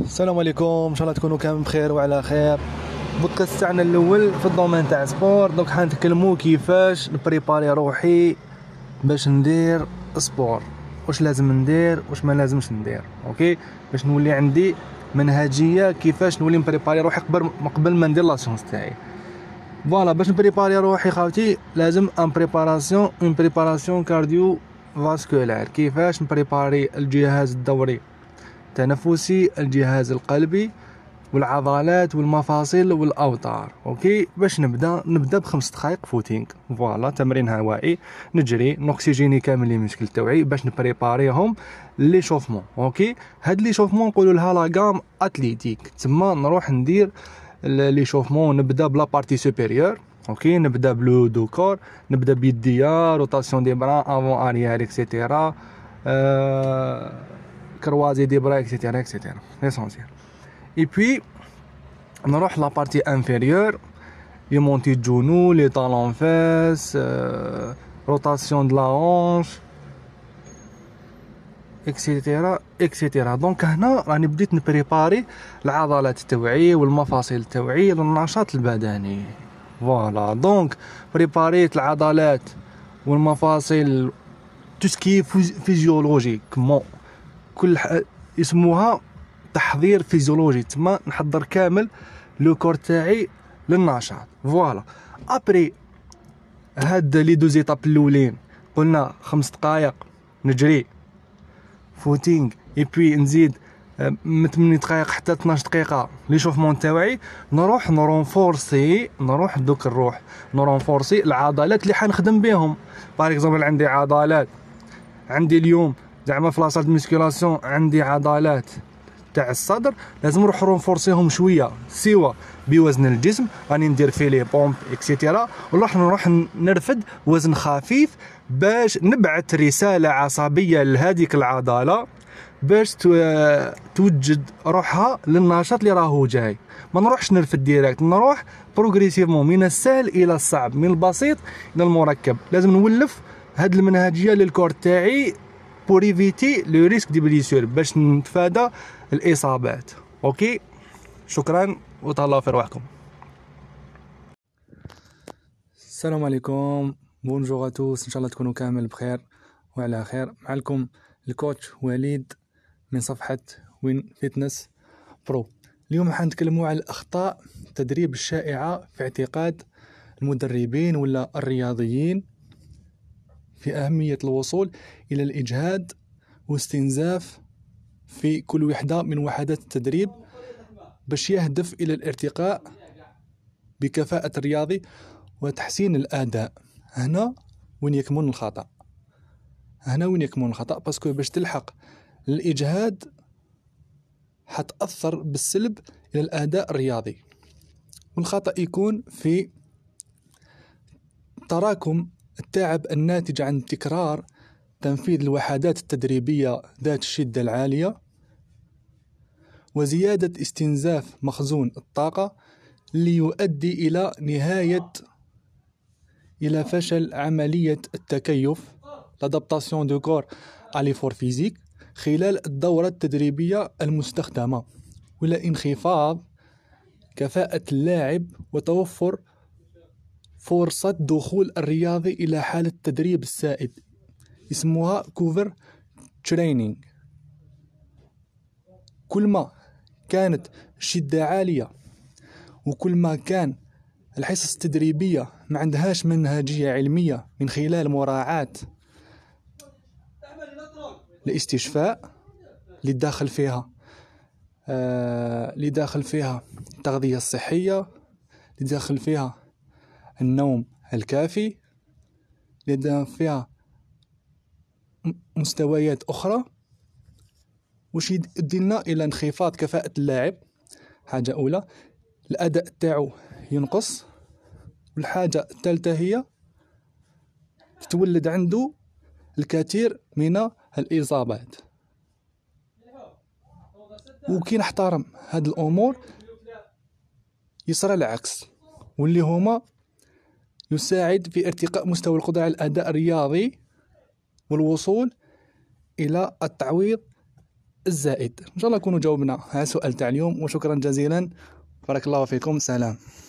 السلام عليكم. إن شاء الله تكونوا كامل بخير وعلى خير. البودكاست تاعنا الأول في ال domaine تاع sport. donc حنتكلموا كيفاش ن préparer روحي باش ندير sport. واش لازم ندير واش ما لازمش ندير. OK؟ باش نولي عندي منهجية كيفاش نولي ن préparer روحي قبل قبل ما ندير la séance تاعي. voilà باش ن préparer روحي خاوتي لازم une préparation une préparation cardio-vasculaire كيفاش ن préparer الجهاز الدوري؟ التنفسي الجهاز القلبي والعضلات والمفاصل والأوتار. OK؟ باش نبدأ نبدأ بخمس دقائق footing. voilà تمرين هوائي. نجري ن oxygéner كامل les muscles توعي باش ن préparer هم l'échauffement. OK؟ هاد l'échauffement نقولوا لها la gamme athlétique. تما نروح ندير l'échauffement نبدأ ب la partie supérieure OK؟ نبدأ ب le haut du corps نبدأ ب des rotations des bras en avant arrière et cetera أه croiser des bras et cetera et cetera l'essentiel et puis نروح la partie inférieure les montées genoux les talons-fesses rotation de la hanche et cetera et cetera donc هنا راني بديت ن préparer العضلات التوعية والمفاصل التوعية للنشاط البدني. voilà donc préparer ت العضلات والمفاصل tout ce qui physiologiquement كل ح... يسموها تحضير فيزيولوجي. تما نحضر كامل le corps تاعي للنشاط. voilà. après هاد les deux étapes الأولين قلنا خمس دقائق نجري. footing et puis نزيد من 8 دقائق حتى 12 دقيقة. l'échauffement تاوعي نروح ن renforcer نروح دوك نروح ن renforcer العضلات اللي حنخدم بهم par exemple عندي عضلات. عندي اليوم زعما في la salle musculation عندي عضلات تاع الصدر لازم نروح renforcer هم شوية soit بوزن الجسم راني ندير فيه les pompes et cetera ونروح نروح نرفد وزن خفيف باش نبعث رسالة عصبية لهذيك العضلة باش توجد روحها للنشاط اللي راهو جاي. ما نروحش نرفد directe نروح progressivement من السهل إلى الصعب من البسيط إلى المركب. لازم نولف هاد المنهجية لل corps تاعي pour éviter le risque des blessures باش نتفادى الإصابات. OK شكرا وتهلاو في رواحكم. السلام عليكم. bonjour tous إن شاء الله تكونوا كامل بخير وعلى خير. معكم ال coach وليد من صفحة وين فيتنس برو اليوم حنتكلموا على الأخطاء التدريب الشائعة في اعتقاد المدربين ولا الرياضيين. في أهمية الوصول إلى الإجهاد واستنزاف في كل وحدة من وحدات التدريب باش يهدف إلى الارتقاء بكفاءة الرياضي وتحسين الأداء. هنا وين يكمن الخطأ. هنا وين يكمن الخطأ باسكو باش تلحق الإجهاد حتأثر بالسلب إلى الأداء الرياضي. والخطأ يكون في تراكم التعب الناتج عن تكرار تنفيذ الوحدات التدريبية ذات الشدة العالية وزيادة استنزاف مخزون الطاقة ليؤدي إلى نهاية إلى فشل عملية التكيف de corps à l'effort physique خلال الدورة التدريبية المستخدمة ولا انخفاض كفاءة اللاعب وتوفر فرصة دخول الرياضي إلى حالة التدريب السائد. اسمها كوفر ترينينج كل ما كانت الشدة عالية وكل ما كان الحصص التدريبية ما عندهاش منهجية علمية من خلال مراعاة الاستشفاء اللي داخل فيها آه اللي داخل فيها التغذية الصحية اللي داخل فيها النوم الكافي فيها مستويات أخرى. وش يدينا إلى انخفاض كفاءة اللاعب؟ حاجة أولى. الأداء تاعو ينقص. والحاجة الثالثة هي تولد عنده الكثير من الإصابات. وكي نحترم هاد الأمور يصرى العكس. واللي هما يساعد في ارتقاء مستوى القدرة على الأداء الرياضي والوصول إلى التعويض الزائد. إن شاء الله نكونوا جاوبنا على السؤال تاع اليوم وشكرا جزيلا. بارك الله فيكم. سلام.